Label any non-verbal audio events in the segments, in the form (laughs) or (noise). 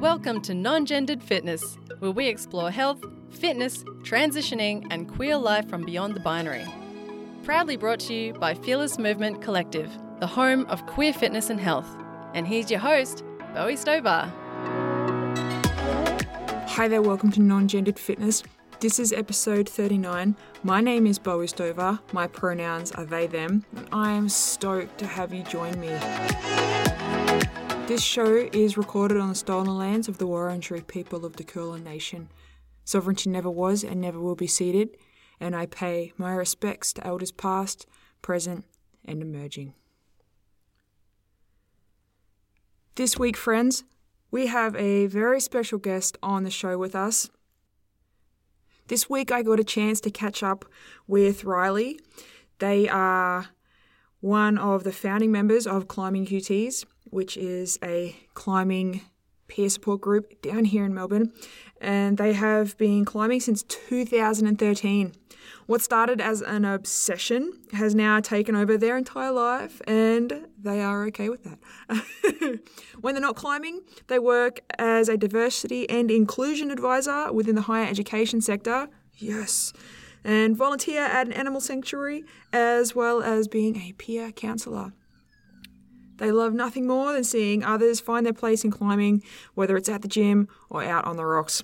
Welcome to Non Gendered Fitness, where we explore health, fitness, transitioning, and queer life from beyond the binary. Proudly brought to you by Fearless Movement Collective, the home of queer fitness and health. And here's your host, Bowie Stover. Hi there, welcome to Non Gendered Fitness. This is episode 39. My name is Bowie Stover. My pronouns are they, them. And I am stoked to have you join me. This show is recorded on the stolen lands of the Wurundjeri people of the Kulin Nation. Sovereignty never was and never will be ceded, and I pay my respects to elders past, present, and emerging. This week, friends, we have a very special guest on the show with us. This week, I got a chance to catch up with Riley. They are one of the founding members of Climbing QTs, which is a climbing peer support group down here in Melbourne, and they have been climbing since 2013. What started as an obsession has now taken over their entire life, and they are okay with that. (laughs) when they're not climbing, they work as a diversity and inclusion advisor within the higher education sector. Yes. And volunteer at an animal sanctuary, as well as being a peer counsellor. They love nothing more than seeing others find their place in climbing, whether it's at the gym or out on the rocks.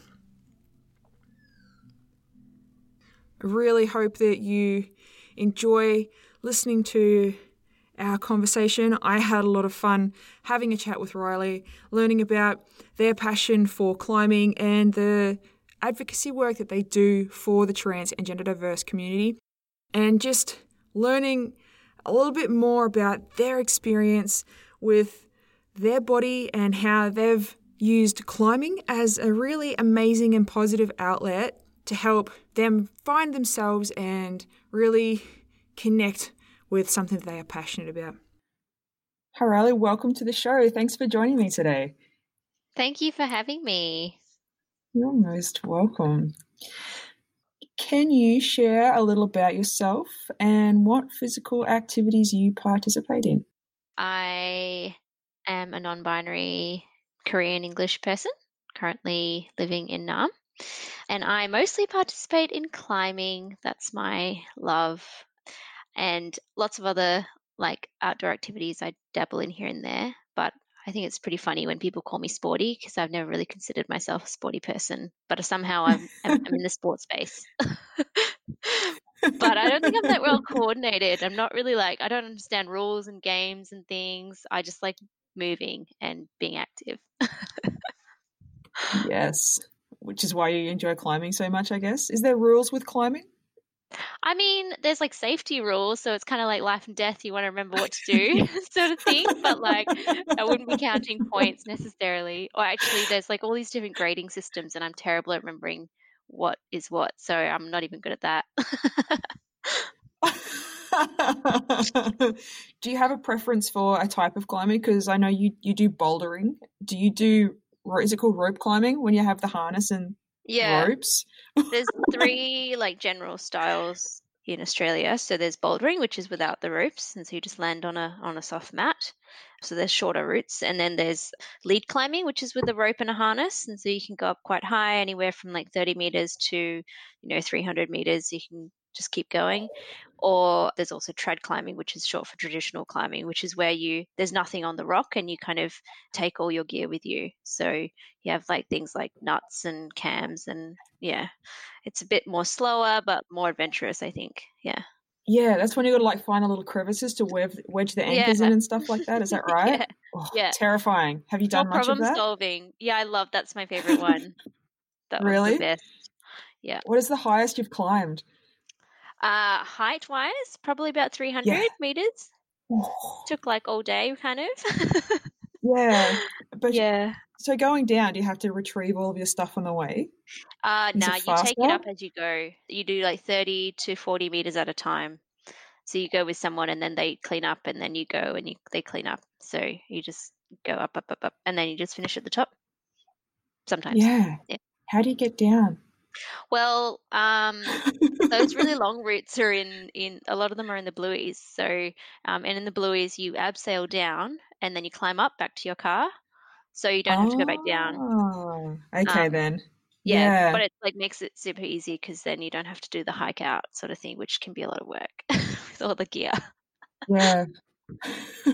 I really hope that you enjoy listening to our conversation. I had a lot of fun having a chat with Riley, learning about their passion for climbing and the advocacy work that they do for the trans and gender diverse community, and just learning a little bit more about their experience with their body and how they've used climbing as a really amazing and positive outlet to help them find themselves and really connect with something that they are passionate about. Hi, Riley. Welcome to the show. Thanks for joining me today. Thank you for having me. You're most welcome. Can you share a little about yourself and what physical activities you participate in? I am a non binary Korean English person, currently living in Naarm. And I mostly participate in climbing. That's my love. And lots of other like outdoor activities I dabble in here and there. I think it's pretty funny when people call me sporty because I've never really considered myself a sporty person, but somehow (laughs) I'm, I'm, I'm in the sports space. (laughs) but I don't think I'm that well coordinated. I'm not really like, I don't understand rules and games and things. I just like moving and being active. yes, which is why you enjoy climbing so much, I guess. Is there rules with climbing? I mean, there's like safety rules, so it's kind of like life and death. You want to remember what to (laughs) do, (laughs) sort of thing. But like, I wouldn't be counting points necessarily. Or actually, there's like all these different grading systems, and I'm terrible at remembering what is what. So I'm not even good at that. (laughs) do you have a preference for a type of climbing? Because I know you you do bouldering. Do you do or is it called rope climbing when you have the harness and yeah. ropes? there's (laughs) three like general styles in Australia. So there's bouldering, which is without the ropes, and so you just land on a on a soft mat. So there's shorter routes, and then there's lead climbing, which is with a rope and a harness, and so you can go up quite high, anywhere from like 30 meters to you know 300 meters. You can just keep going. Or there's also trad climbing, which is short for traditional climbing, which is where you there's nothing on the rock and you kind of take all your gear with you. So you have like things like nuts and cams and yeah, it's a bit more slower but more adventurous, I think. Yeah. Yeah, that's when you got to like find a little crevices to wedge, wedge the anchors yeah. in and stuff like that. Is that (laughs) right? yeah. Oh, yeah. Terrifying. Have you done much problem of that? Problem solving. Yeah, I love that's my favorite one. (laughs) That really? the. Yeah. What is the highest you've climbed? Uh, height wise, probably about 300 yeah. meters. Oh. Took like all day, kind of. yeah. But (laughs) yeah. So going down, do you have to retrieve all of your stuff on the way? Uh, no, nah, you take it up as you go. You do like 30 to 40 meters at a time. So you go with someone and then they clean up and then you go and you they clean up. So you just go up, up, up, up, and then you just finish at the top. Sometimes. Yeah. yeah. How do you get down? Well, um, those really (laughs) long routes are in, in a lot of them are in the Blueies. So, um, and in the Blueies, you abseil down and then you climb up back to your car. so you don't have to go back down. Oh, okay Um, then. Yeah, Yeah. but it like makes it super easy because then you don't have to do the hike out sort of thing, which can be a lot of work (laughs) with all the gear. Yeah. (laughs)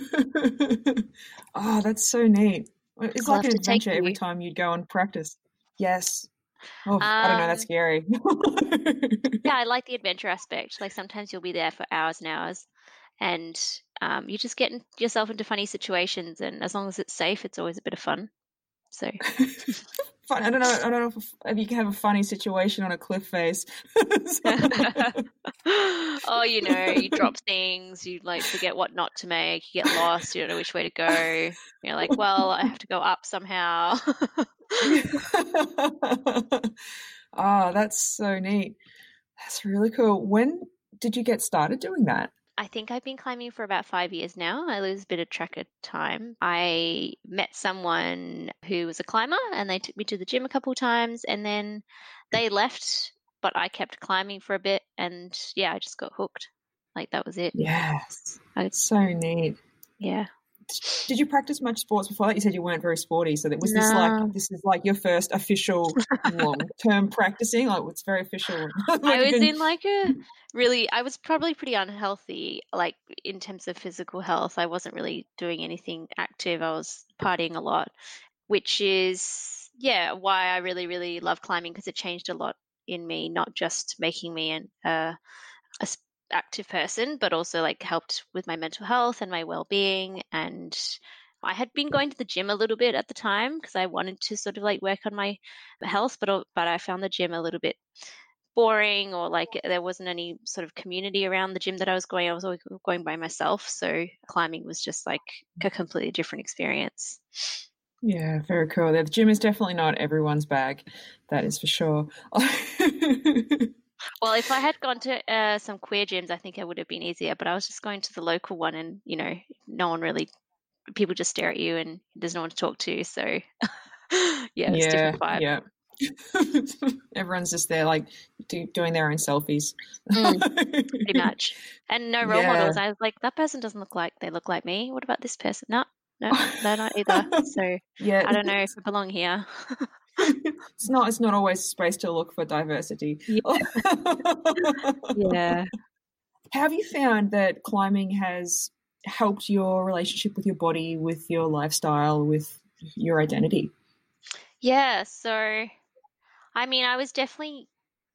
oh, that's so neat. It's I'll like an adventure every time you'd go and practice. Yes. Oh, I don't know, that's Um, scary. yeah, I (laughs) like the adventure aspect. Like sometimes you'll be there for hours and hours, and um, you just get in- yourself into funny situations, and as long as it's safe, it's always a bit of fun. So (laughs) Fun. I don't know. I don't know if, if you can have a funny situation on a cliff face. (laughs) (laughs) oh, you know, you drop things, you like forget what not to make, you get lost, you don't know which way to go. You're like, well, I have to go up somehow. oh, (laughs) that's so neat. That's really cool. When did you get started doing that? I think I've been climbing for about five years now. I lose a bit of track of time. I met someone who was a climber and they took me to the gym a couple times and then they left, but I kept climbing for a bit and yeah, I just got hooked. Like that was it. Yes. I- It's so neat. Yeah. Did you practice much sports before that? You said you weren't very sporty, so that was this like this is like your first official (laughs) long term practicing? Like it's very official. (laughs) Like, I was been- in like a really, I was probably pretty unhealthy, like in terms of physical health. I wasn't really doing anything active. I was partying a lot, which is, yeah, why I really, really love climbing because it changed a lot in me, not just making me an uh, a active person, but also like helped with my mental health and my well being. And I had been going to the gym a little bit at the time because I wanted to sort of like work on my health, but but I found the gym a little bit boring or like there wasn't any sort of community around the gym that I was going. I was always going by myself, so climbing was just like a completely different experience. Yeah, very cool. The gym is definitely not everyone's bag. That is for sure. (laughs) Well, if I had gone to uh, some queer gyms, I think it would have been easier. But I was just going to the local one, and you know, no one really, people just stare at you, and there's no one to talk to. So, (laughs) yeah, it's a yeah, different vibe. yeah. (laughs) Everyone's just there, like do, doing their own selfies. Pretty (laughs) much, and no role Yeah. models. I was like, that person doesn't look like they look like me. What about this person? No, no, they're not either. So yeah, I don't know if I belong here. It's not. It's not always a space to look for diversity. (laughs) yeah. Have you found that climbing has helped your relationship with your body, with your lifestyle, with your identity? Yeah, so I mean, I was definitely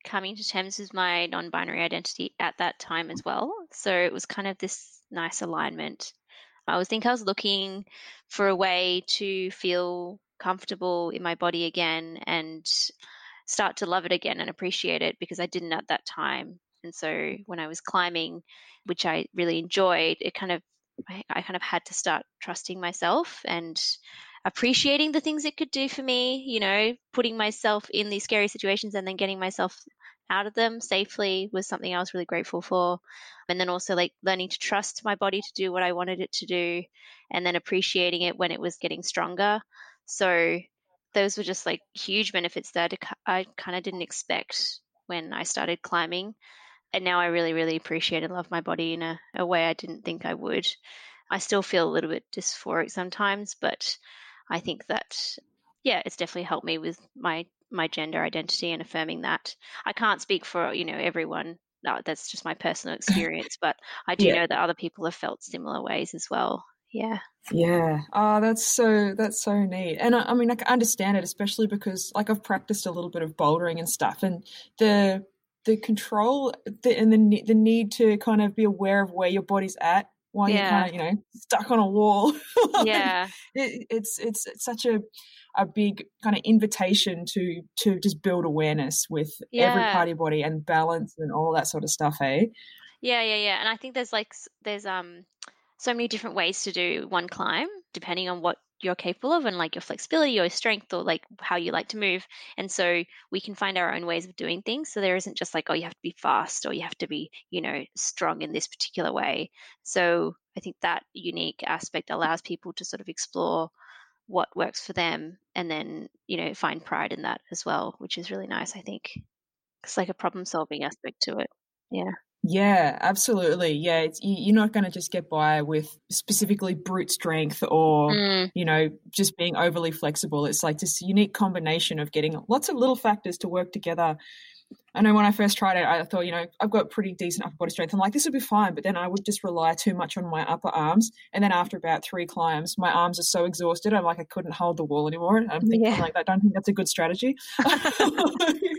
coming to terms with my non binary identity at that time as well. So it was kind of this nice alignment. I was think I was looking for a way to feel comfortable in my body again and start to love it again and appreciate it because I didn't at that time. And so when I was climbing, which I really enjoyed, it kind of I, kind of had to start trusting myself and appreciating the things it could do for me, you know, putting myself in these scary situations and then getting myself out of them safely was something I was really grateful for. And then also like learning to trust my body to do what I wanted it to do and then appreciating it when it was getting stronger. So those were just like huge benefits that I kind of didn't expect when I started climbing. And now I really, really appreciate and love my body in a, a way I didn't think I would. I still feel a little bit dysphoric sometimes, but I think that yeah, it's definitely helped me with my my gender identity and affirming that. I can't speak for you know everyone. No, that's just my personal (laughs) experience, but I do Yeah. know that other people have felt similar ways as well. Yeah. Yeah. Oh, that's so that's so neat. And I, I mean, I can understand it, especially because like I've practiced a little bit of bouldering and stuff, and the the control the, and the the need to kind of be aware of where your body's at while you're kind of you know stuck on a wall. (laughs) Yeah. it, it's it's it's such a a big kind of invitation to to just build awareness with every part of your body and balance and all that sort of stuff. Hey. Yeah, yeah, yeah. And I think there's like there's um so many different ways to do one climb depending on what you're capable of and like your flexibility, or strength or like how you like to move. And so we can find our own ways of doing things. So there isn't just like oh you have to be fast or you have to be, you know, strong in this particular way. So I think that unique aspect allows people to sort of explore what works for them and then, you know, find pride in that as well, which is really nice, I think. It's like a problem solving aspect to it. Yeah. Yeah, absolutely. Yeah, it's, you're not going to just get by with specifically brute strength or Mm. you know just being overly flexible. It's like this unique combination of getting lots of little factors to work together. I know when I first tried it, I thought, you know, I've got pretty decent upper body strength. I'm like, this would be fine. But then I would just rely too much on my upper arms. And then after about three climbs, my arms are so exhausted. I'm like, I couldn't hold the wall anymore. And I'm thinking, Yeah. like, I don't think that's a good strategy. (laughs) (laughs) (laughs)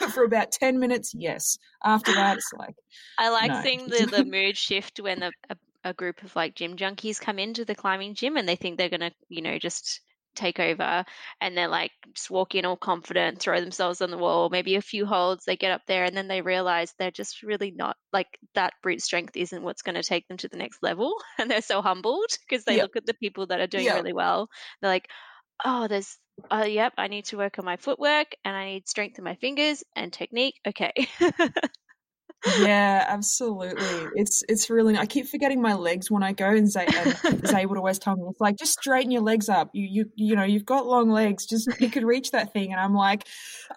but (laughs) for about 10 minutes, yes. After that, it's like, I like No. seeing the, the mood shift when a, a, a group of like gym junkies come into the climbing gym and they think they're gonna, you know, just take over and they're like just walk in all confident, throw themselves on the wall, maybe a few holds, they get up there and then they realize they're just really not like that brute strength isn't what's going to take them to the next level. (laughs) And they're so humbled because they Yeah. look at the people that are doing Yeah. really well. They're like, oh, there's uh, yep, I need to work on my footwork and I need strength in my fingers and technique. Okay. (laughs) yeah, absolutely. It's it's really. I keep forgetting my legs when I go, and Zay, and (laughs) Zay would always tell me, "It's like just straighten your legs up. You you you know you've got long legs. Just you could reach that thing." And I'm like,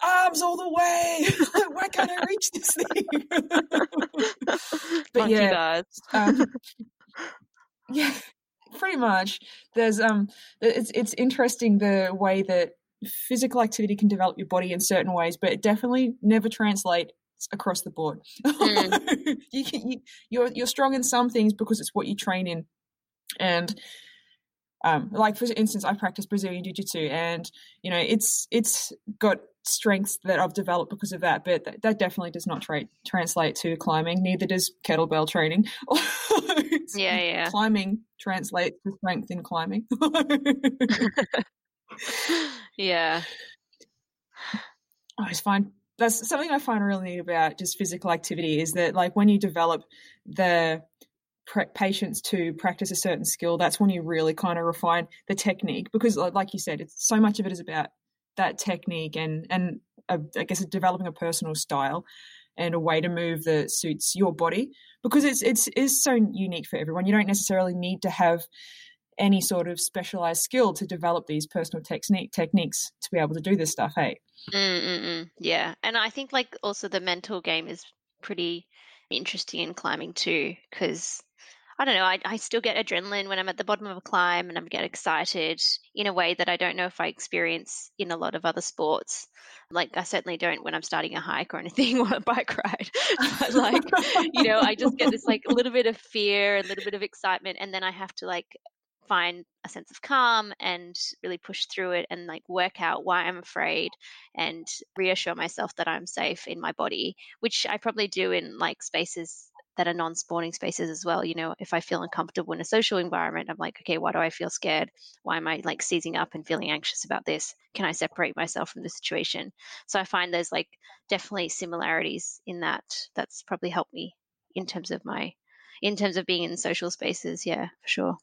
arms all the way. (laughs) Why can't I reach this thing? but yeah, um, yeah, pretty much. There's um, it's it's interesting the way that physical activity can develop your body in certain ways, but it definitely never translates across the board. (laughs) you can, you, you're you're strong in some things because it's what you train in, and um, like for instance, I practice Brazilian Jiu Jitsu, and you know it's it's got strengths that I've developed because of that, but that, that definitely does not tra- translate to climbing. Neither does kettlebell training. (laughs) Yeah, yeah. Climbing translates to strength in climbing. (laughs) yeah. I just find that's something I find really neat about just physical activity is that like when you develop the patience to practice a certain skill, that's when you really kind of refine the technique because, like you said, it's so much of it is about that technique and and uh, I guess developing a personal style and a way to move that suits your body because it's it's is so unique for everyone. You don't necessarily need to have any sort of specialized skill to develop these personal technique techniques to be able to do this stuff. Hey. Mm-mm-mm. Yeah. And I think like also the mental game is pretty interesting in climbing too, because I don't know, I, I still get adrenaline when I'm at the bottom of a climb and I'm get excited in a way that I don't know if I experience in a lot of other sports. Like I certainly don't when I'm starting a hike or anything (laughs) or a bike ride. (laughs) but like, you know, I just get this like a little bit of fear, a little bit of excitement, and then I have to like find a sense of calm and really push through it and like work out why I'm afraid and reassure myself that I'm safe in my body, which I probably do in like spaces that are non-spawning spaces as well. You know, if I feel uncomfortable in a social environment, I'm like, okay, why do I feel scared? Why am I like seizing up and feeling anxious about this? Can I separate myself from the situation? So I find there's like definitely similarities in that. That's probably helped me in terms of my in terms of being in social spaces. Yeah, for sure.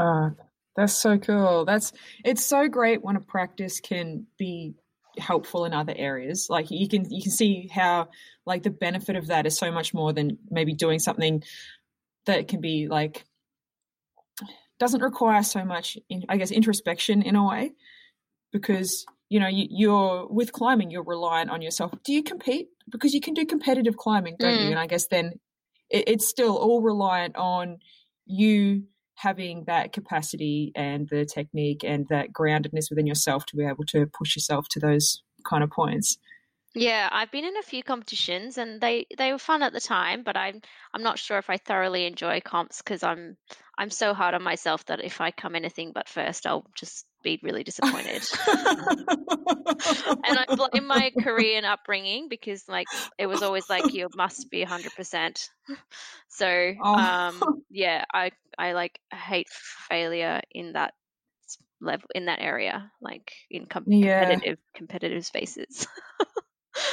Uh, that's so cool. That's it's so great when a practice can be helpful in other areas. Like you can you can see how like the benefit of that is so much more than maybe doing something that can be like doesn't require so much in, I guess introspection in a way because you know you, you're with climbing you're reliant on yourself. Do you compete? Because you can do competitive climbing, don't you? Mm. And I guess then it, it's still all reliant on you having that capacity and the technique and that groundedness within yourself to be able to push yourself to those kind of points. Yeah, I've been in a few competitions and they they were fun at the time, but I'm I'm not sure if I thoroughly enjoy comps because I'm I'm so hard on myself that if I come anything but first, I'll just be really disappointed. and I blame my Korean upbringing because like it was always like you must be 100%. (laughs) So, Oh. um (laughs) yeah, I I like hate failure in that level in that area like in com- Yeah. competitive competitive spaces. (laughs)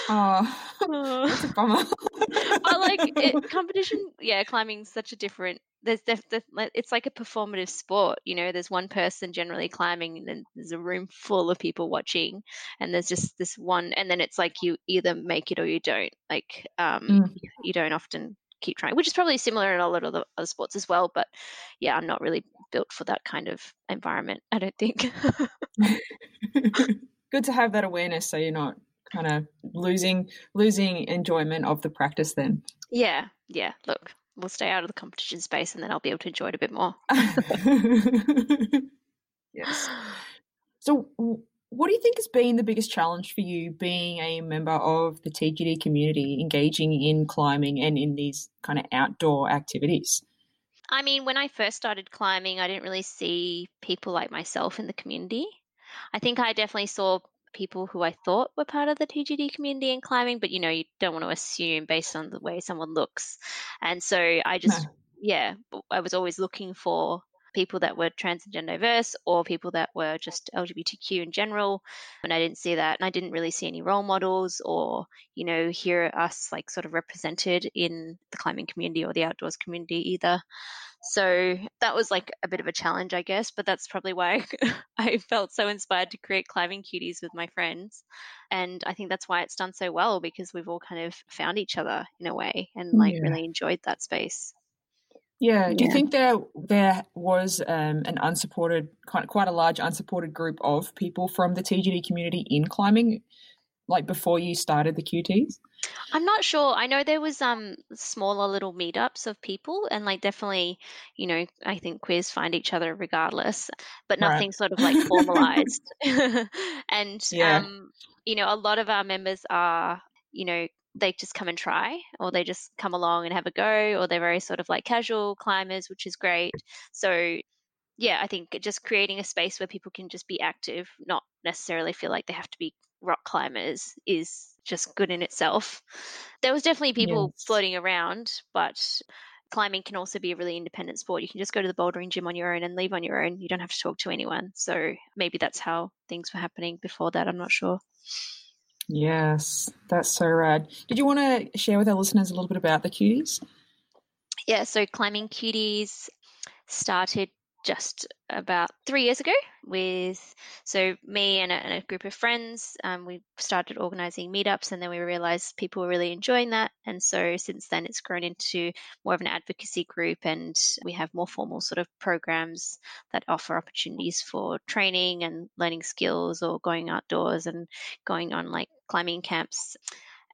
oh, (laughs) that's a bummer. (laughs) but like it, (laughs) competition yeah climbing's such a different there's def, def, it's like a performative sport you know there's one person generally climbing and then there's a room full of people watching and there's just this one and then it's like you either make it or you don't like um Mm. you don't often keep trying which is probably similar in a lot of the other sports as well but yeah i'm not really built for that kind of environment i don't think Good to have that awareness so you're not kind of losing losing enjoyment of the practice then. Yeah, yeah. Look, we'll stay out of the competition space and then I'll be able to enjoy it a bit more. (laughs) yes. (sighs) So, what do you think has been the biggest challenge for you being a member of the TGD community, engaging in climbing and in these kind of outdoor activities? I mean, when I first started climbing, I didn't really see people like myself in the community. I think I definitely saw people who I thought were part of the TGD community in climbing, but you know, you don't want to assume based on the way someone looks. And so I just, no. yeah, I was always looking for people that were trans and gender diverse or people that were just LGBTQ in general. And I didn't see that. And I didn't really see any role models or, you know, hear us like sort of represented in the climbing community or the outdoors community either. So that was like a bit of a challenge, I guess, but that's probably why (laughs) I felt so inspired to create Climbing QTs with my friends. And I think that's why it's done so well because we've all kind of found each other in a way and like yeah. really enjoyed that space. Yeah. Do you think there there was um, an unsupported, quite quite a large unsupported group of people from the TGD community in climbing, like before you started the QTs? I'm not sure. I know there was um smaller little meetups of people, and like definitely, you know, I think queers find each other regardless, but nothing right. sort of like (laughs) formalized. (laughs) and yeah. um, you know, a lot of our members are, you know, they just come and try or they just come along and have a go or they're very sort of like casual climbers which is great so yeah i think just creating a space where people can just be active not necessarily feel like they have to be rock climbers is just good in itself there was definitely people yes. floating around but climbing can also be a really independent sport you can just go to the bouldering gym on your own and leave on your own you don't have to talk to anyone so maybe that's how things were happening before that i'm not sure Yes, that's so rad. Did you want to share with our listeners a little bit about the QTs? Yeah, so Climbing QTs started just about three years ago with so me and a, and a group of friends um, we started organizing meetups and then we realized people were really enjoying that. And so since then it's grown into more of an advocacy group and we have more formal sort of programs that offer opportunities for training and learning skills or going outdoors and going on like climbing camps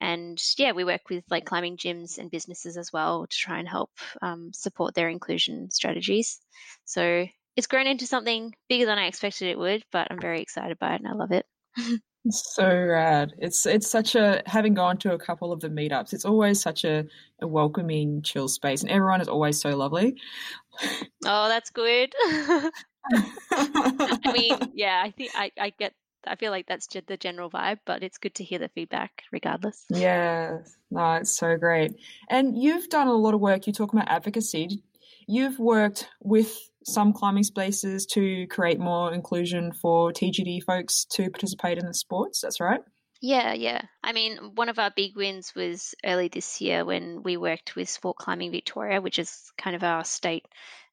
and yeah we work with like climbing gyms and businesses as well to try and help um, support their inclusion strategies. So it's grown into something bigger than i expected it would but i'm very excited by it and i love it. (laughs) So rad. It's it's such a having gone to a couple of the meetups it's always such a, a welcoming chill space and everyone is always so lovely. Oh that's good. (laughs) (laughs) I mean yeah i think I, I get I feel like that's just the general vibe, but it's good to hear the feedback regardless. Yeah, no, it's so great. And you've done a lot of work. You talk about advocacy. You've worked with some climbing spaces to create more inclusion for TGD folks to participate in the sports. That's right. Yeah, yeah. I mean, one of our big wins was early this year when we worked with Sport Climbing Victoria, which is kind of our state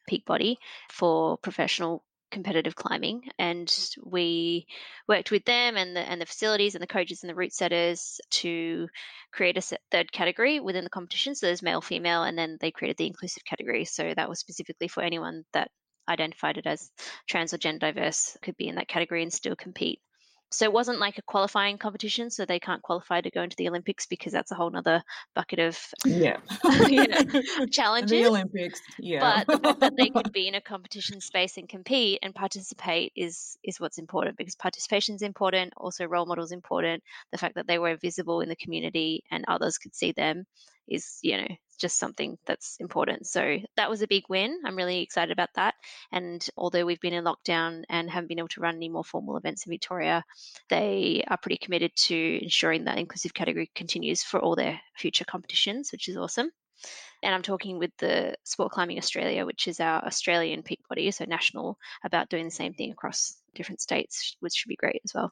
peak body for professional competitive climbing and we worked with them and the and the facilities and the coaches and the route setters to create a third category within the competition. So there's male female and then they created the inclusive category. So that was specifically for anyone that identified it as trans or gender diverse could be in that category and still compete so it wasn't like a qualifying competition so they can't qualify to go into the olympics because that's a whole nother bucket of yeah, (laughs) (laughs) challenges the olympics yeah. But the fact that they could (laughs) be in a competition space and compete and participate is is what's important because participation is important also role models important. The fact that they were visible in the community and others could see them is you know just something that's important. So that was a big win. I'm really excited about that. And although we've been in lockdown and haven't been able to run any more formal events in Victoria, they are pretty committed to ensuring that inclusive category continues for all their future competitions, which is awesome. And I'm talking with the Sport Climbing Australia, which is our Australian peak body, so national, about doing the same thing across different states, which should be great as well.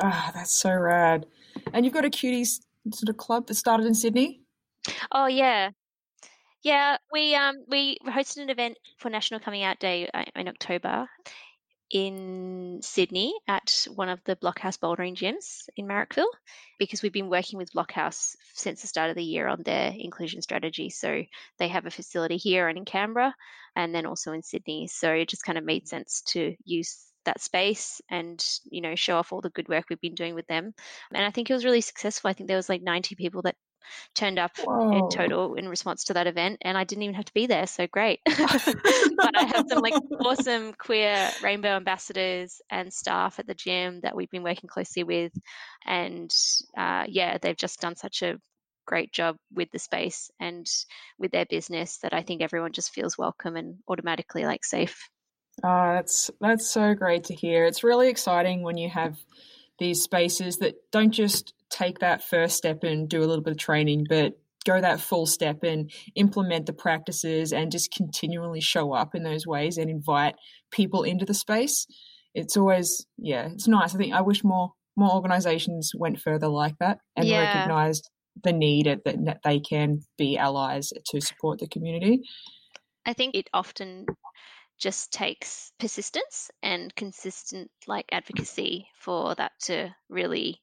Ah, oh, that's so rad. And you've got a QTs sort of club that started in Sydney? Oh yeah. Yeah, we um we hosted an event for National Coming Out Day uh, in October in Sydney at one of the Blockhouse bouldering gyms in Marrickville because we've been working with Blockhouse since the start of the year on their inclusion strategy. So they have a facility here and in Canberra and then also in Sydney. So it just kind of made sense to use that space and you know show off all the good work we've been doing with them and i think it was really successful i think there was like 90 people that turned up Whoa. in total in response to that event, and I didn't even have to be there, so great. (laughs) (laughs) but I have some like awesome queer rainbow ambassadors and staff at the gym that we've been working closely with, and uh, yeah, they've just done such a great job with the space and with their business that I think everyone just feels welcome and automatically like safe. Oh, that's that's so great to hear. It's really exciting when you have these spaces that don't just take that first step and do a little bit of training, but go that full step and implement the practices and just continually show up in those ways and invite people into the space. It's always yeah, it's nice. I think I wish more more organizations went further like that and Yeah. recognized the need that, that they can be allies to support the community. I think it often just takes persistence and consistent like advocacy for that to really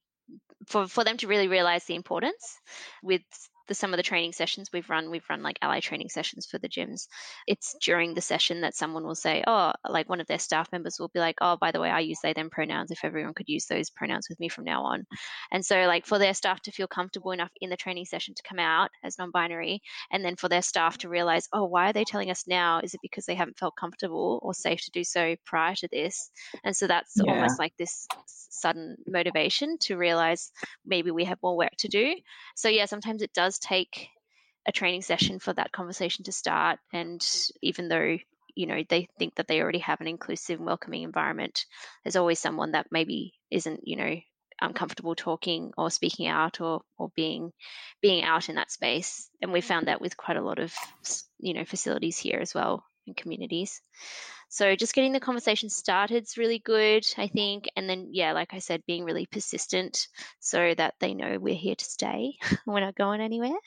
for for them to really realize the importance with the some of the training sessions we've run we've run like ally training sessions for the gyms. It's during the session that someone will say oh like one of their staff members will be like oh by the way i use they them pronouns if everyone could use those pronouns with me from now on. And so like for their staff to feel comfortable enough in the training session to come out as non-binary and then for their staff to realize oh why are they telling us now? Is it because they haven't felt comfortable or safe to do so prior to this? And so that's Yeah. almost like this sudden motivation to realize maybe we have more work to do. So yeah sometimes it does take a training session for that conversation to start and mm. even though you know they think that they already have an inclusive and welcoming environment there's always someone that maybe isn't you know uncomfortable talking or speaking out or or being being out in that space. And we found mm-hmm. that with quite a lot of you know facilities here as well in communities so just getting the conversation started is really good i think and then yeah like i said being really persistent so that they know we're here to stay (laughs) we're not going anywhere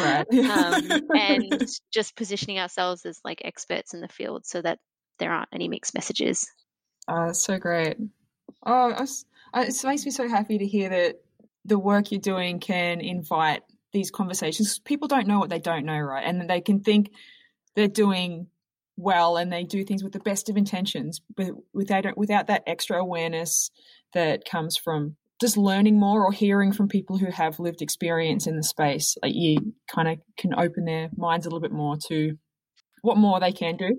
Right. (laughs) um, and (laughs) just positioning ourselves as like experts in the field so that there aren't any mixed messages Oh, that's so great. Oh, I- it makes me so happy to hear that the work you're doing can invite these conversations. People don't know what they don't know, right? And they can think they're doing well and they do things with the best of intentions, but without without that extra awareness that comes from just learning more or hearing from people who have lived experience in the space. Like you kind of can open their minds a little bit more to what more they can do.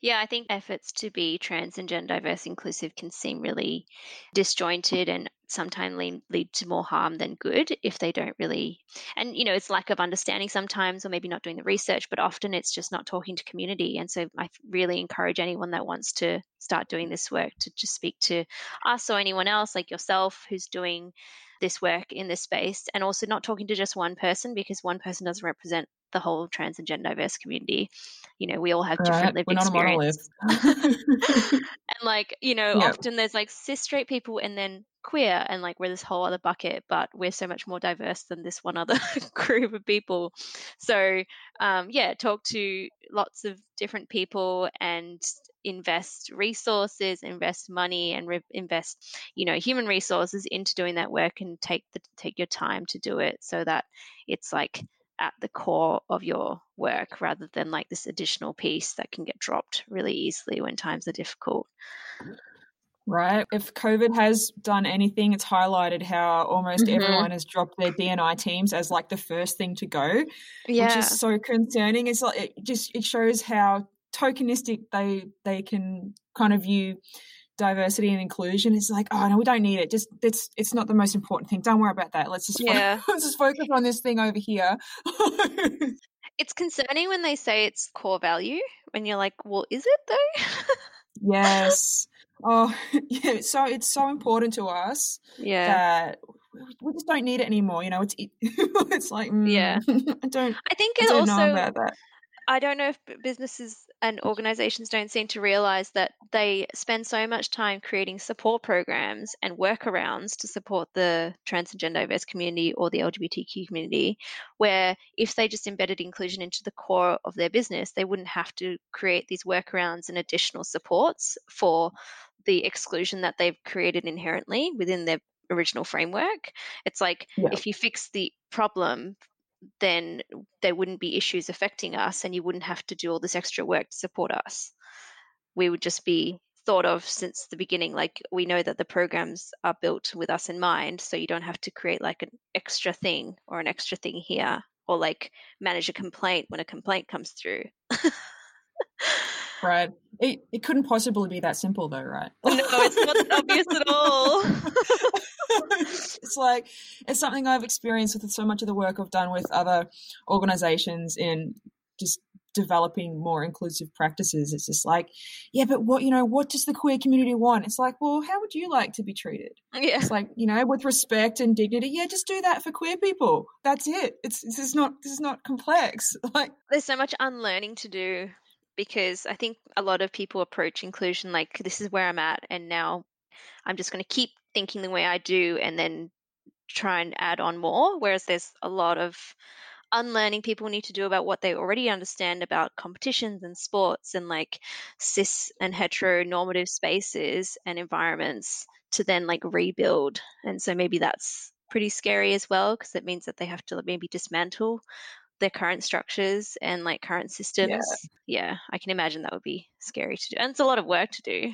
Yeah, I think efforts to be trans and gender diverse inclusive can seem really disjointed and sometimes lead, lead to more harm than good if they don't really and you know it's lack of understanding sometimes or maybe not doing the research but often it's just not talking to community and so i really encourage anyone that wants to start doing this work to just speak to us or anyone else like yourself who's doing this work in this space and also not talking to just one person because one person doesn't represent the whole trans and gender diverse community you know we all have different Right? lived We're experience (laughs) (laughs) and like you know Yeah. often there's like cis straight people and then queer and like we're this whole other bucket but we're so much more diverse than this one other (laughs) group of people so um yeah talk to lots of different people and invest resources invest money and re- invest you know human resources into doing that work and take the take your time to do it so that it's like at the core of your work rather than like this additional piece that can get dropped really easily when times are difficult. Right? If COVID has done anything, it's highlighted how almost Mhm. everyone has dropped their D&I teams as like the first thing to go, yeah. which is so concerning. It's like it just it shows how tokenistic they they can kind of view diversity and inclusion. It's like, oh no, we don't need it. Just it's it's not the most important thing. Don't worry about that. Let's just Yeah. (laughs) let's just focus on this thing over here. (laughs) It's concerning when they say it's core value when you're like, well, is it though? (laughs) yes. Oh (laughs) yeah. So it's so important to us. yeah. that we just don't need it anymore. You know, it's (laughs) it's like mm, Yeah. (laughs) I don't I think I it know also about that. I don't know if businesses and organizations don't seem to realize that they spend so much time creating support programs and workarounds to support the trans and gender diverse community or the LGBTQ community, where if they just embedded inclusion into the core of their business, they wouldn't have to create these workarounds and additional supports for the exclusion that they've created inherently within their original framework. It's like Yeah. if you fix the problem, then there wouldn't be issues affecting us and you wouldn't have to do all this extra work to support us. We would just be thought of since the beginning. Like we know that the programs are built with us in mind, so you don't have to create like an extra thing or an extra thing here, or like manage a complaint when a complaint comes through. (laughs) right. It it couldn't possibly be that simple though, right? no, it's not (laughs) obvious at all. it's like it's something I've experienced with so much of the work I've done with other organizations in just developing more inclusive practices. It's just like, yeah, but what you know, what does the queer community want? It's like, well, how would you like to be treated? Yeah. It's like, you know, with respect and dignity. Yeah, just do that for queer people. That's it. It's this is not this is not complex. (laughs) Like there's so much unlearning to do because I think a lot of people approach inclusion like this is where I'm at and now I'm just going to keep thinking the way I do and then try and add on more whereas there's a lot of unlearning people need to do about what they already understand about competitions and sports and like cis and heteronormative spaces and environments to then like rebuild. And so maybe that's pretty scary as well because it means that they have to maybe dismantle their current structures and like current systems. Yeah. yeah, I can imagine that would be scary to do. And it's a lot of work to do.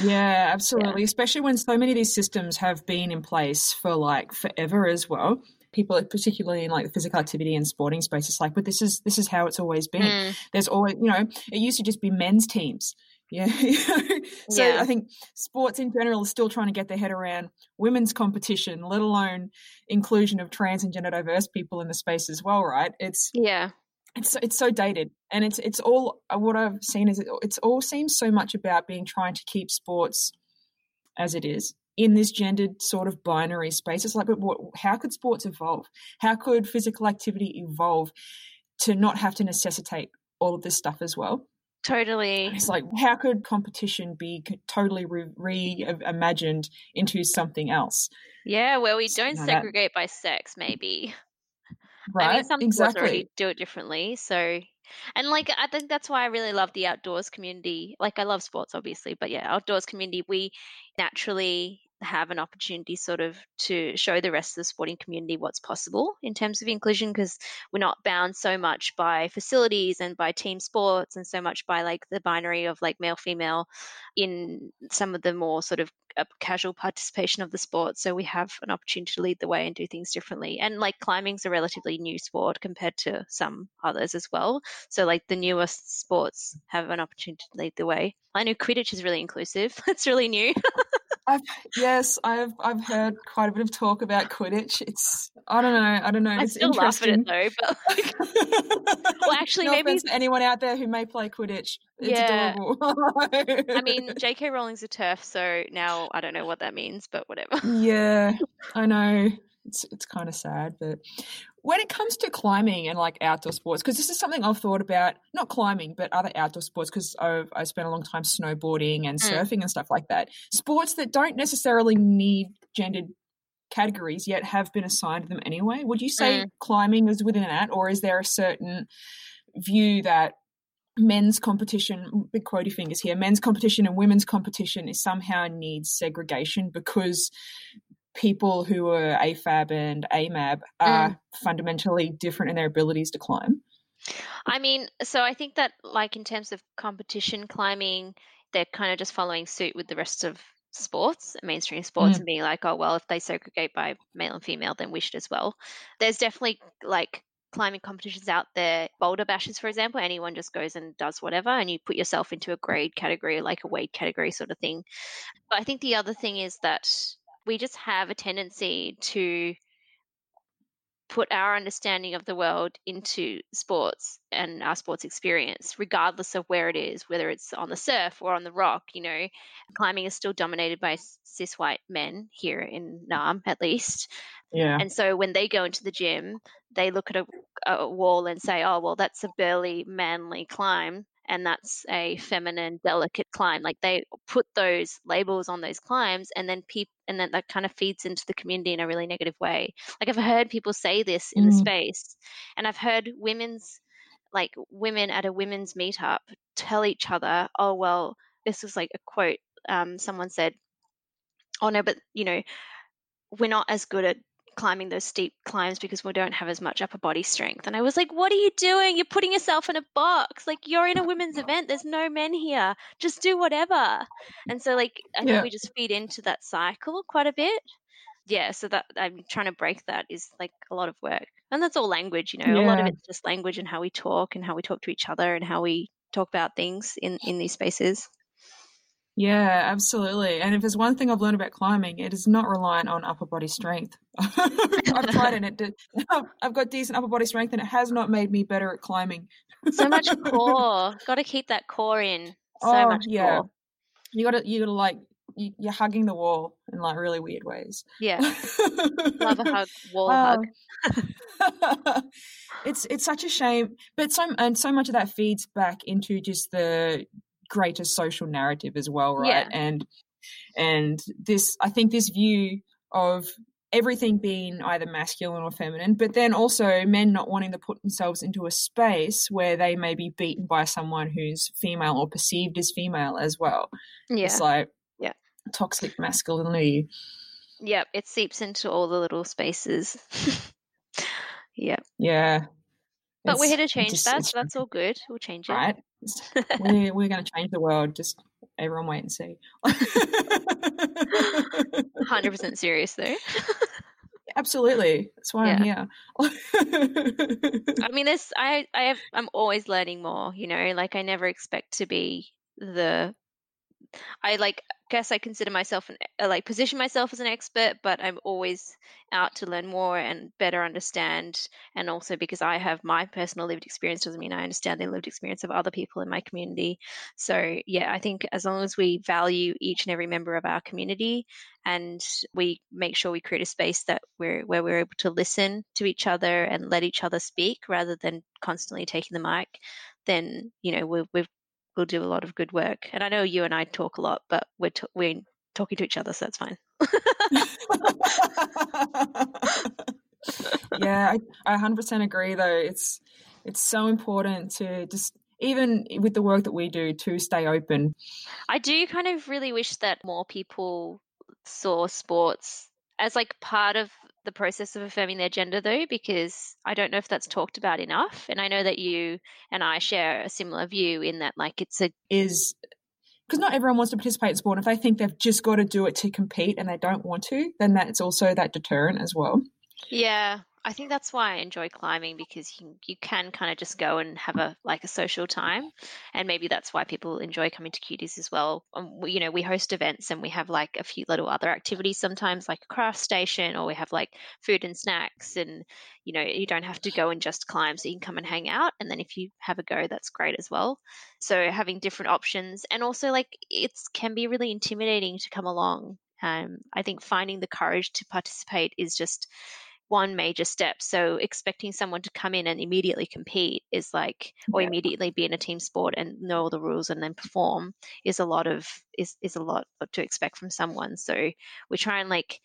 yeah, (laughs) absolutely. Yeah. Especially when so many of these systems have been in place for like forever as well people, particularly in like the physical activity and sporting space, it's like, but this is this is how it's always been. Mm. There's always, you know, it used to just be men's teams. (laughs) Yeah. so yeah. I think sports in general is still trying to get their head around women's competition, let alone inclusion of trans and gender diverse people in the space as well, right? It's yeah. It's it's so dated, and it's it's all uh, what I've seen is it, it's all seems so much about being trying to keep sports as it is in this gendered sort of binary space. It's like, but what, how could sports evolve? How could physical activity evolve to not have to necessitate all of this stuff as well? Totally. It's like, how could competition be totally reimagined re- into something else? Yeah, where we don't segregate that. by sex, maybe. Right. I mean, some exactly. already do it differently. So, and like, I think that's why I really love the outdoors community. Like, I love sports, obviously, but yeah, outdoors community, we naturally have an opportunity sort of to show the rest of the sporting community what's possible in terms of inclusion because we're not bound so much by facilities and by team sports and so much by like the binary of like male female in some of the more sort of uh, casual participation of the sport so we have an opportunity to lead the way and do things differently and like climbing's a relatively new sport compared to some others as well so like the newest sports have an opportunity to lead the way i know quidditch is really inclusive (laughs) it's really new I've, yes, I've I've heard quite a bit of talk about Quidditch. It's I don't know, I don't know. I it's still laugh at it though, but like, (laughs) well, actually, no maybe anyone out there who may play Quidditch. It's yeah. adorable. (laughs) I mean, J.K. Rowling's a TERF, so now I don't know what that means, but whatever. Yeah, (laughs) I know. It's it's kind of sad, but when it comes to climbing and like outdoor sports, because this is something I've thought about, not climbing, but other outdoor sports, because I've I spent a long time snowboarding and mm. surfing and stuff like that. Sports that don't necessarily need gendered categories yet have been assigned them anyway. Would you say mm. climbing is within that, or is there a certain view that men's competition, big quotey fingers here, men's competition and women's competition is somehow needs segregation because people who are AFAB and AMAB are mm. fundamentally different in their abilities to climb? I mean, so I think that, like, in terms of competition climbing, they're kind of just following suit with the rest of sports, mainstream sports, mm. and being like, oh, well, if they segregate by male and female, then we should as well. There's definitely like climbing competitions out there, boulder bashes, for example, anyone just goes and does whatever, and you put yourself into a grade category, like a weight category sort of thing. But I think the other thing is that we just have a tendency to put our understanding of the world into sports and our sports experience, regardless of where it is, whether it's on the surf or on the rock. You know, climbing is still dominated by cis white men here in Naarm, at least. Yeah. And so when they go into the gym, they look at a, a wall and say, oh, well, that's a burly, manly climb and that's a feminine delicate climb like they put those labels on those climbs and then people and then that kind of feeds into the community in a really negative way like i've heard people say this in mm. the space and i've heard women's like women at a women's meetup tell each other oh well this was like a quote um, someone said oh no but you know we're not as good at climbing those steep climbs because we don't have as much upper body strength. And I was like, what are you doing? You're putting yourself in a box. Like, you're in a women's event. There's no men here. Just do whatever. And so, like, I think Yeah. we just feed into that cycle quite a bit. Yeah. So that I'm trying to break that is like a lot of work. And that's all language, you know, a lot of it's just language and how we talk and how we talk to each other and how we talk about things in, in these spaces. Yeah, absolutely. And if there's one thing I've learned about climbing, it is not reliant on upper body strength. (laughs) I've tried and it did- I've got decent upper body strength, and it has not made me better at climbing. So much (laughs) core. Got to keep that core in. So Oh, much yeah. core. You gotta, you gotta like, you, you're hugging the wall in like really weird ways. Yeah. Love a (laughs) hug, wall Oh. hug. it's it's such a shame, but so and so much of that feeds back into just the greater social narrative as well, right? Yeah. And and this, I think, this view of everything being either masculine or feminine, but then also men not wanting to put themselves into a space where they may be beaten by someone who's female or perceived as female as well. Yeah. It's like Yeah. toxic masculinity. Yep. It seeps into all the little spaces. (laughs) yep. Yeah. But we're here to change just- that. So that's all good. We'll change it. right? we're we're going to change the world. Just everyone wait and see. 100% serious, though. (laughs) Absolutely, that's why I'm here. I mean, this I I have I'm always learning more. You know, like I never expect to be the. I like guess I consider myself an uh, like position myself as an expert, but I'm always out to learn more and better understand. And also because I have my personal lived experience doesn't mean I understand the lived experience of other people in my community. So yeah, I think as long as we value each and every member of our community and we make sure we create a space that we're where we're able to listen to each other and let each other speak rather than constantly taking the mic, then you know we've we've we'll do a lot of good work. And I know you and I talk a lot, but we're t- we're talking to each other, so that's fine. (laughs) yeah, I, I 100% agree. Though it's it's so important to just even with the work that we do to stay open. I do kind of really wish that more people saw sports as like part of the process of affirming their gender though because I don't know if that's talked about enough and I know that you and I share a similar view in that like it's a Is because not everyone wants to participate in sport. If they think they've just got to do it to compete and they don't want to, then that's also that deterrent as well. Yeah, I think that's why I enjoy climbing because you you can kind of just go and have a like a social time, and maybe that's why people enjoy coming to QTs as well. Um, we, you know, we host events and we have like a few little other activities sometimes, like a craft station, or we have like food and snacks, and you know, you don't have to go and just climb, so you can come and hang out, and then if you have a go, that's great as well. So having different options, and also like it's can be really intimidating to come along. Um, I think finding the courage to participate is just one major step. So expecting someone to come in and immediately compete is like, or Yeah. immediately be in a team sport and know all the rules and then perform is a lot of is is a lot to expect from someone. So we try and like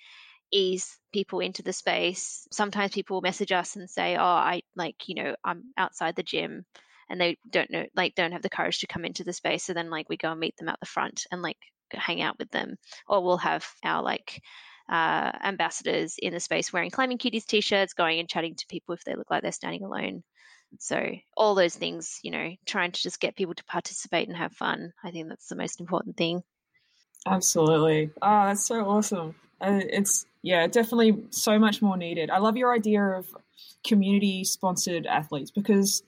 ease people into the space. Sometimes people will message us and say, "Oh, I like you know I'm outside the gym." And they don't know, like, don't have the courage to come into the space. So then, like, we go and meet them at the front and like hang out with them, or we'll have our like uh, ambassadors in the space wearing Climbing QTs t-shirts, going and chatting to people if they look like they're standing alone. So all those things, you know, trying to just get people to participate and have fun. I think that's the most important thing. Absolutely. Oh, that's so awesome. Uh, it's yeah, definitely so much more needed. I love your idea of community sponsored athletes because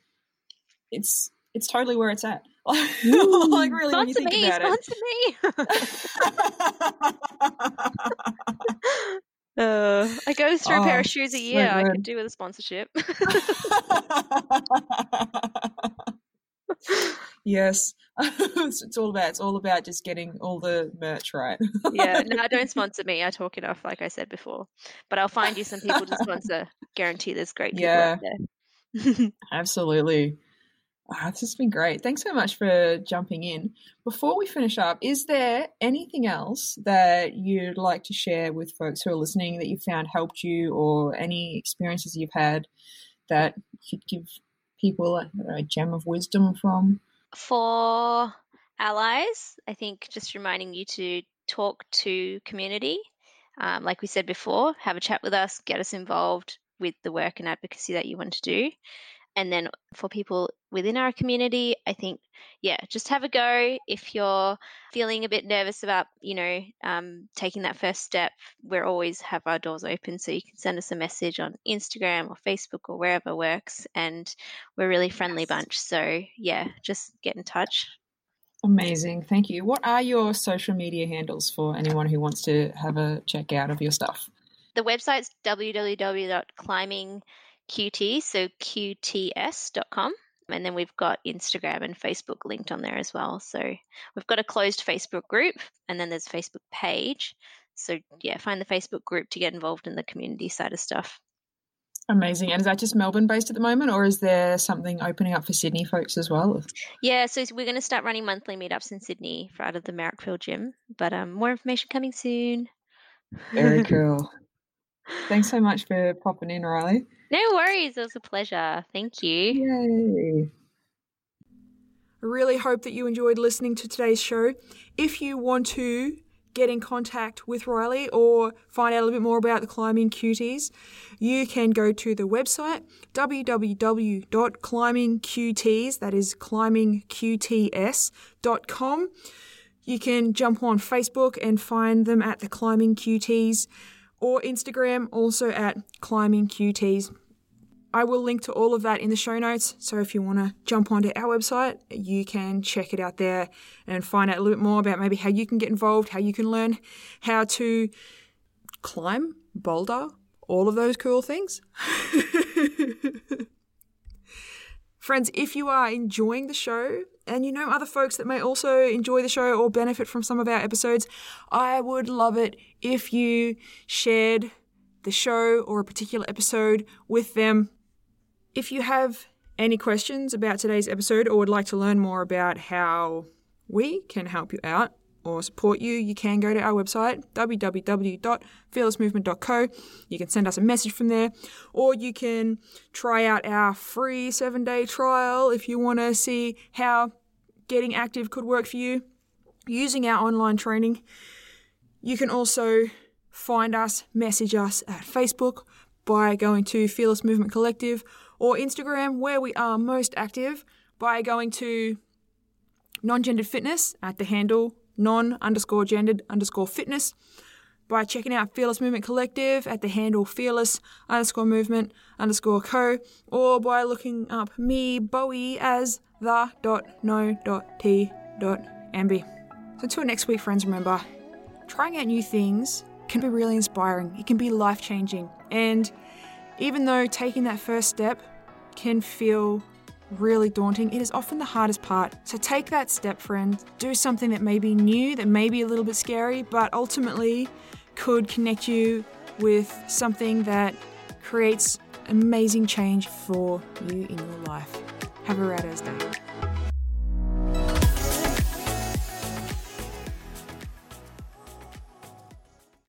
it's it's totally where it's at. (laughs) like really, when you Sponsor think me, about sponsor me. (laughs) (laughs) uh, I go through a pair Oh, of shoes a year. I could do with a sponsorship. (laughs) yes, (laughs) it's, all about it's all about just getting all the merch right. yeah, no, (laughs) don't sponsor me. I talk enough, like I said before. But I'll find you some people to sponsor. Guarantee there's great people out there. Absolutely. Ah, this has been great. Thanks so much for jumping in. Before we finish up, is there anything else that you'd like to share with folks who are listening that you found helped you, or any experiences you've had that you could give people a, a gem of wisdom from? For allies, I think just reminding you to talk to community. um, like we said before, have a chat with us, get us involved with the work and advocacy that you want to do. And then for people within our community, I think, yeah, just have a go. If you're feeling a bit nervous about, you know, um, taking that first step, we're always have our doors open. So you can send us a message on Instagram or Facebook or wherever works. And we're a really friendly Yes. bunch. So yeah, just get in touch. Amazing. Thank you. What are your social media handles for anyone who wants to have a check out of your stuff? The website's www.climbingqt, so qts.com. And then we've got Instagram and Facebook linked on there as well. So we've got a closed Facebook group and then there's a Facebook page. So yeah, find the Facebook group to get involved in the community side of stuff. Amazing. And is that just Melbourne based at the moment, or is there something opening up for Sydney folks as well? Yeah, so we're going to start running monthly meetups in Sydney for out of the Merrickville gym. But um, more information coming soon. Very (laughs) cool. Thanks so much for popping in, Riley. No worries. It was a pleasure. Thank you. Yay. I really hope that you enjoyed listening to today's show. If you want to get in contact with Riley or find out a little bit more about the Climbing QTs, you can go to the website www.climbingqts, that is climbingqts.com. You can jump on Facebook and find them at the Climbing QTs or Instagram also at Climbing QTs. I will link to all of that in the show notes. So if you want to jump onto our website, you can check it out there and find out a little bit more about maybe how you can get involved, how you can learn how to climb, boulder, all of those cool things. (laughs) Friends, if you are enjoying the show and you know other folks that may also enjoy the show or benefit from some of our episodes, I would love it if you shared the show or a particular episode with them. If you have any questions about today's episode or would like to learn more about how we can help you out or support you, you can go to our website, www.fearlessmovement.co. You can send us a message from there, or you can try out our free seven day trial if you want to see how getting active could work for you using our online training. You can also find us, message us at Facebook by going to Fearless Movement Collective or Instagram, where we are most active, by going to non gendered fitness at the handle non underscore gendered underscore fitness, by checking out Fearless Movement Collective at the handle fearless underscore movement underscore co, or by looking up me, Bowie, as the dot no dot t dot ambi. So until next week, friends, remember, trying out new things can be really inspiring. It can be life changing. And even though taking that first step can feel really daunting, it is often the hardest part. So take that step, friend. Do something that may be new, that may be a little bit scary, but ultimately could connect you with something that creates amazing change for you in your life. Have a rad day.